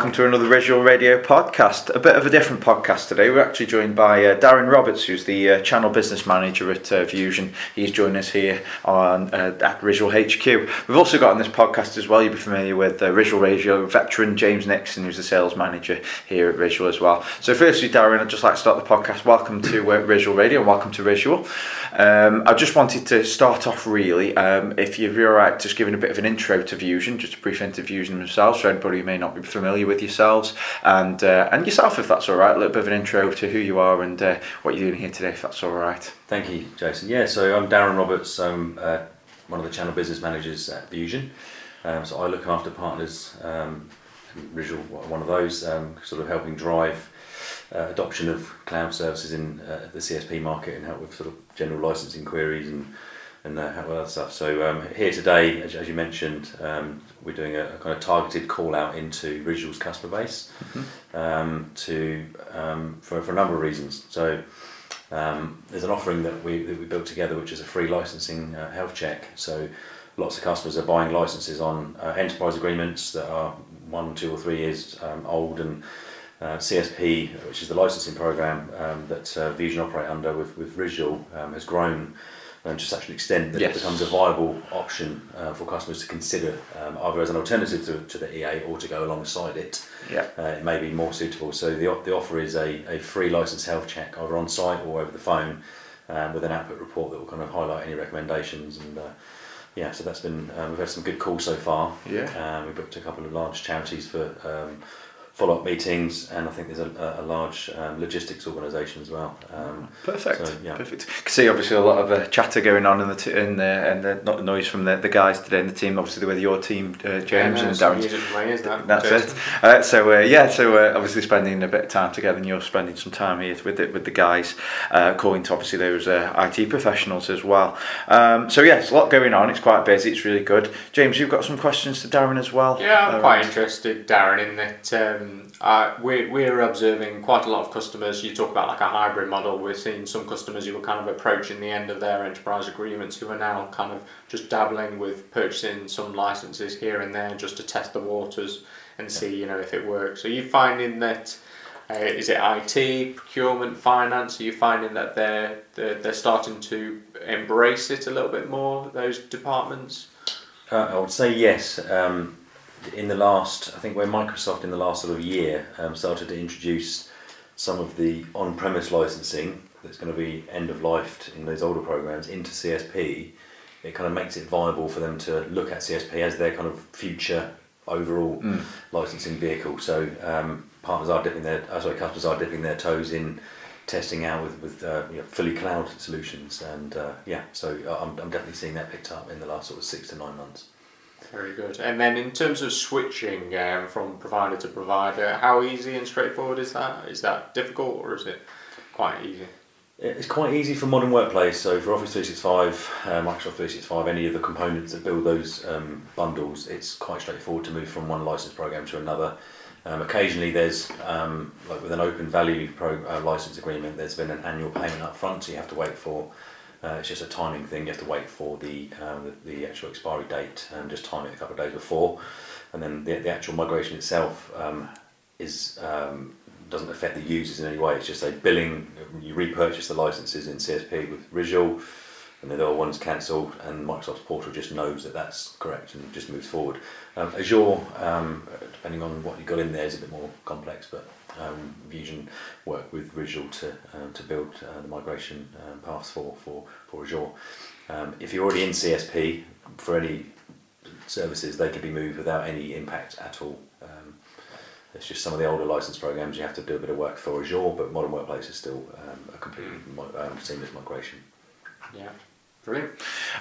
welcome to another risual Radio podcast. A bit of a different podcast today. We're actually joined by uh, Darren Roberts, who's the uh, channel business manager at uh, Vuzion. He's joining us here on uh, at risual HQ. We've also got on this podcast as well. You'll be familiar with uh, risual Radio veteran James Nixon, who's the sales manager here at risual as well. So, firstly, Darren, I'd just like to start the podcast. Welcome to uh, risual Radio and welcome to risual. Um, I just wanted to start off really, um, if you're all right, just giving a bit of an intro to Vuzion, just a brief into Vuzion themselves for anybody who may not be familiar with yourselves and uh, and yourself, if that's all right. A little bit of an intro to who you are and uh, what you're doing here today, if that's all right. Thank you, Jason. Yeah, so I'm Darren Roberts. I'm uh, one of the channel business managers at Vuzion. Um, so I look after partners, um, risual, one of those, um, sort of helping drive uh, adoption of cloud services in uh, the CSP market and help with sort of general licensing queries and and uh, with other stuff. So um, here today, as, as you mentioned, um, we're doing a, a, kind of targeted call out into risual's customer base mm-hmm. um, to um, for, for a number of reasons. So um, there's an offering that we that we built together, which is a free licensing uh, health check. So lots of customers are buying licenses on uh, enterprise agreements that are one, two, or three years um, old and uh, CSP, which is the licensing program um, that uh, Vuzion operate under with, with um, has grown um, to such an extent that yes. it becomes a viable option uh, for customers to consider um, either as an alternative to, to the EA or to go alongside it. Yeah. Uh, it may be more suitable. So the, the offer is a, a free license health check either on site or over the phone um, with an output report that will kind of highlight any recommendations and uh, yeah, so that's been um, we've had some good calls so far. Yeah, um, we booked a couple of large charities for um, follow-up meetings, and I think there's a, a large um, logistics organisation as well. Um, perfect. So, yeah. Perfect. Can see obviously a lot of uh, chatter going on in the t- in the and the not the noise from the, the guys today in the team. Obviously with your team, uh, James yeah, and Darren. That, That's Jason. it. Uh, so uh, yeah, so uh, obviously spending a bit of time together, and you're spending some time here with the, with the guys, uh, calling to obviously those IT professionals as well. Um, so yes, a lot going on. It's quite busy. It's really good. James, you've got some questions to Darren as well. Yeah, I'm quite interested, Darren, in that. Um, uh, we're, we're observing quite a lot of customers. You talk about like a hybrid model. We're seeing some customers who are kind of approaching the end of their enterprise agreements who are now kind of just dabbling with purchasing some licenses here and there just to test the waters and see you know if it works. Are you finding that? Uh, is it IT, procurement, finance? Are you finding that they're, they're they're starting to embrace it a little bit more? Those departments. Uh, I would say yes. Um, in the last, I think where Microsoft in the last sort of year um, started to introduce some of the on-premise licensing that's going to be end of life in those older programs into CSP, it kind of makes it viable for them to look at CSP as their kind of future overall mm. licensing vehicle. So um, partners are dipping their, uh, sorry, customers are dipping their toes in testing out with with uh, you know, fully cloud solutions, and uh, yeah, so uh, I'm I'm definitely seeing that picked up in the last sort of six to nine months. Very good. And then in terms of switching um, from provider to provider, how easy and straightforward is that? Is that difficult or is it quite easy? It's quite easy for modern workplace. So for Office 365, uh, Microsoft 365, any of the components that build those um, bundles, it's quite straightforward to move from one license program to another. Um, occasionally, there's um, like with an open value pro, uh, license agreement, there's been an annual payment up front, so you have to wait for uh, it's just a timing thing. You have to wait for the um, the, the, actual expiry date and just time it a couple of days before, and then the, the actual migration itself um, is um, doesn't affect the users in any way. It's just a billing. You repurchase the licenses in CSP with risual, and then the other one's cancelled, and Microsoft's portal just knows that that's correct and just moves forward. Um, Azure, um, depending on what you got in there, is a bit more complex, but um, Vuzion work with risual to um, to build uh, the migration um, paths for for for Azure. Um, if you're already in CSP for any services, they can be moved without any impact at all. Um, it's just some of the older license programs you have to do a bit of work for Azure, but Modern Workplace is still um, a completely seamless migration. Yeah. Brilliant.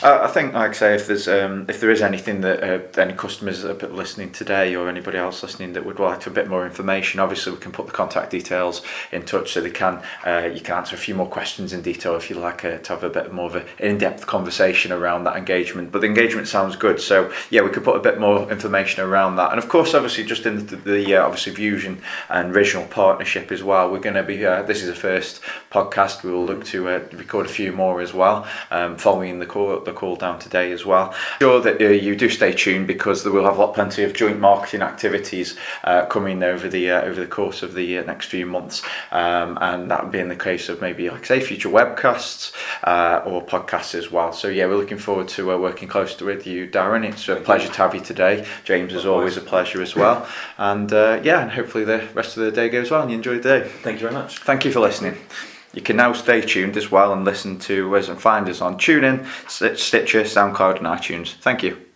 Uh, I think, like I say, if there's um, if there is anything that uh, any customers are listening today or anybody else listening that would like a bit more information, obviously we can put the contact details in touch so they can uh, you can answer a few more questions in detail if you like uh, to have a bit more of an in-depth conversation around that engagement. But the engagement sounds good, so yeah, we could put a bit more information around that. And of course, obviously, just in the, the uh, obviously Vuzion and Regional partnership as well, we're going to be uh, this is the first podcast. We will look to record a few more as well. Um, following following the call the call down today as well. Sure that uh, you do stay tuned because there will have lot, plenty of joint marketing activities uh, coming over the uh, over the course of the uh, next few months, um, and that would be in the case of maybe like say future webcasts uh, or podcasts as well. So yeah, we're looking forward to uh, working closely with you, Darren. It's a pleasure to have you today. James, is always, a pleasure as well. And uh, yeah, and hopefully the rest of the day goes well and you enjoy the day. Thank you very much. Thank you for listening. You can now stay tuned as well and listen to us and find us on TuneIn, Stitcher, SoundCloud, and iTunes. Thank you.